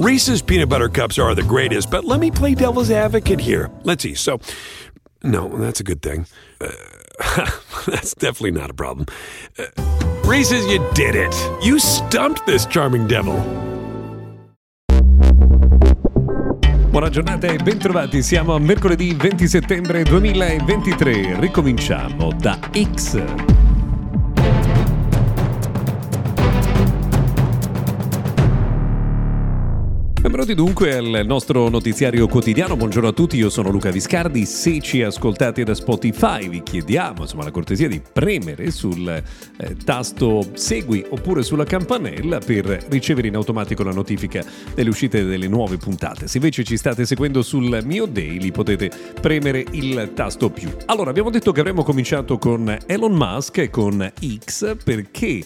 Reese's peanut butter cups are the greatest, but let me play devil's advocate here. Let's see. So, no, that's a good thing. Uh, that's definitely not a problem. Uh, Reese's, you did it. You stumped this charming devil. Buona giornata e bentrovati, siamo a mercoledì 20 settembre 2023, ricominciamo da X. Benvenuti dunque al nostro notiziario quotidiano. Buongiorno a tutti, io sono Luca Viscardi. Se ci ascoltate da Spotify, vi chiediamo insomma, la cortesia di premere sul eh, tasto segui oppure sulla campanella per ricevere in automatico la notifica delle uscite delle nuove puntate. Se invece ci state seguendo sul mio daily, potete premere il tasto più. Allora, abbiamo detto che avremmo cominciato con Elon Musk e con X perché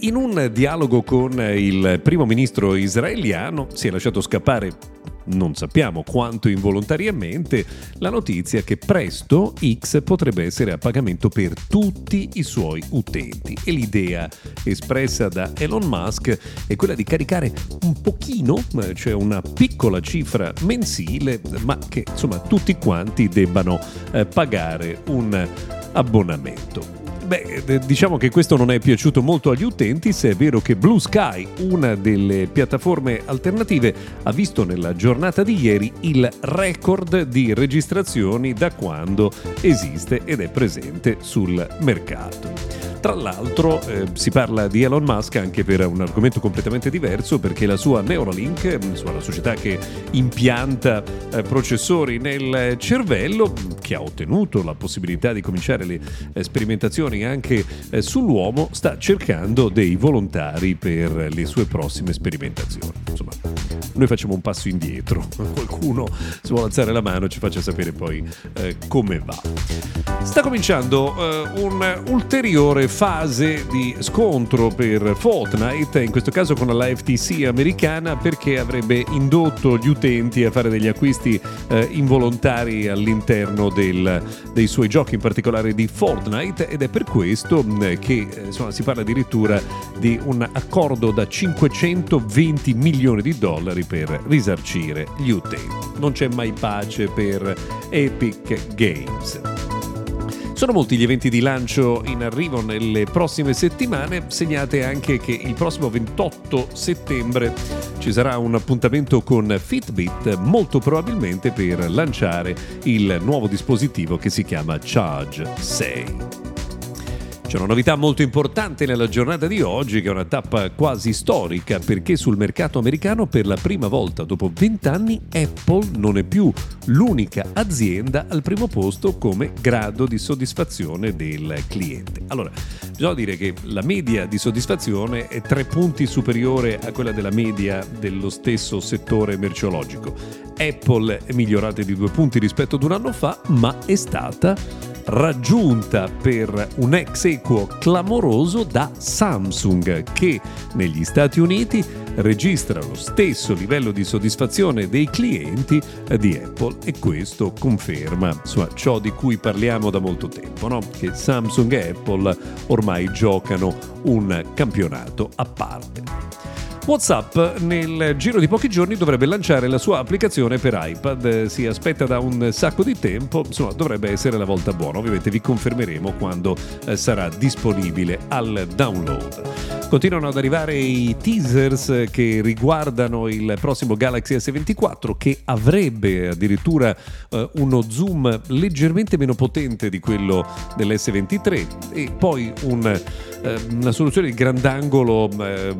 in un dialogo con il primo ministro israeliano si è lasciato scappare non sappiamo quanto involontariamente, la notizia che presto X potrebbe essere a pagamento per tutti i suoi utenti e l'idea espressa da Elon Musk è quella di caricare un pochino, eh, cioè una piccola cifra mensile, ma che insomma tutti quanti debbano eh, pagare un abbonamento. Beh, diciamo che questo non è piaciuto molto agli utenti, se è vero che Blue Sky, una delle piattaforme alternative, ha visto nella giornata di ieri il record di registrazioni da quando esiste ed è presente sul mercato. Tra l'altro eh, si parla di Elon Musk anche per un argomento completamente diverso perché la sua Neuralink, insomma, la società che impianta eh, processori nel cervello, che ha ottenuto la possibilità di cominciare le eh, sperimentazioni anche eh, sull'uomo, sta cercando dei volontari per le sue prossime sperimentazioni. Insomma, noi facciamo un passo indietro, qualcuno se vuole alzare la mano ci faccia sapere poi eh, come va. Sta cominciando eh, un'ulteriore fase di scontro per Fortnite, in questo caso con la FTC americana, perché avrebbe indotto gli utenti a fare degli acquisti eh, involontari all'interno del, dei suoi giochi, in particolare di Fortnite, ed è per questo che eh, insomma, si parla addirittura di un accordo da 520 milioni di dollari per risarcire gli utenti. Non c'è mai pace per Epic Games. Sono molti gli eventi di lancio in arrivo nelle prossime settimane, segnate anche che il prossimo 28 settembre ci sarà un appuntamento con Fitbit, molto probabilmente per lanciare il nuovo dispositivo che si chiama Charge 6. C'è una novità molto importante nella giornata di oggi, che è una tappa quasi storica, perché sul mercato americano per la prima volta dopo 20 anni Apple non è più l'unica azienda al primo posto come grado di soddisfazione del cliente. Allora, bisogna dire che la media di soddisfazione è tre punti superiore a quella della media dello stesso settore merceologico. Apple è migliorata di due punti rispetto ad un anno fa, ma è stata raggiunta per un ex equo clamoroso da Samsung che negli Stati Uniti registra lo stesso livello di soddisfazione dei clienti di Apple e questo conferma insomma, ciò di cui parliamo da molto tempo, no? che Samsung e Apple ormai giocano un campionato a parte. WhatsApp nel giro di pochi giorni dovrebbe lanciare la sua applicazione per iPad. Si aspetta da un sacco di tempo, insomma dovrebbe essere la volta buona. Ovviamente vi confermeremo quando eh, sarà disponibile al download. Continuano ad arrivare i teasers che riguardano il prossimo Galaxy S24 che avrebbe addirittura eh, uno zoom leggermente meno potente di quello dell'S23 e poi un, eh, una soluzione di grandangolo eh,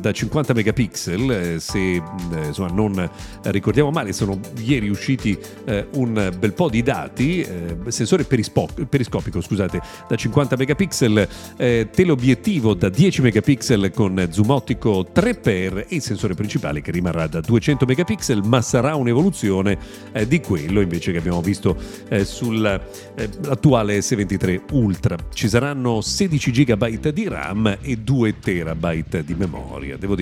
da 50 megapixel eh, se eh, insomma, non ricordiamo male sono ieri usciti eh, un bel po' di dati sensore periscopico scusate da 50 megapixel teleobiettivo da 10 megapixel con zoom ottico 3x e il sensore principale che rimarrà da 200 megapixel ma sarà un'evoluzione di quello invece che abbiamo visto sull'attuale eh, S23 Ultra. Ci saranno 16 GB di RAM e 2 TB di memoria, devo dire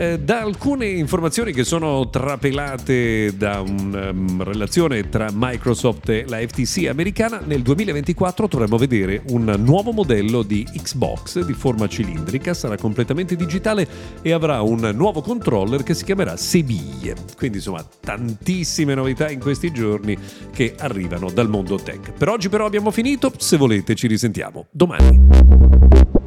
Eh, da alcune informazioni che sono trapelate da una um, relazione tra Microsoft e la FTC americana, nel 2024 dovremmo vedere un nuovo modello di Xbox di forma cilindrica, sarà completamente digitale e avrà un nuovo controller che si chiamerà Seviglie. Quindi insomma tantissime novità in questi giorni che arrivano dal mondo tech. Per oggi però abbiamo finito, se volete ci risentiamo domani.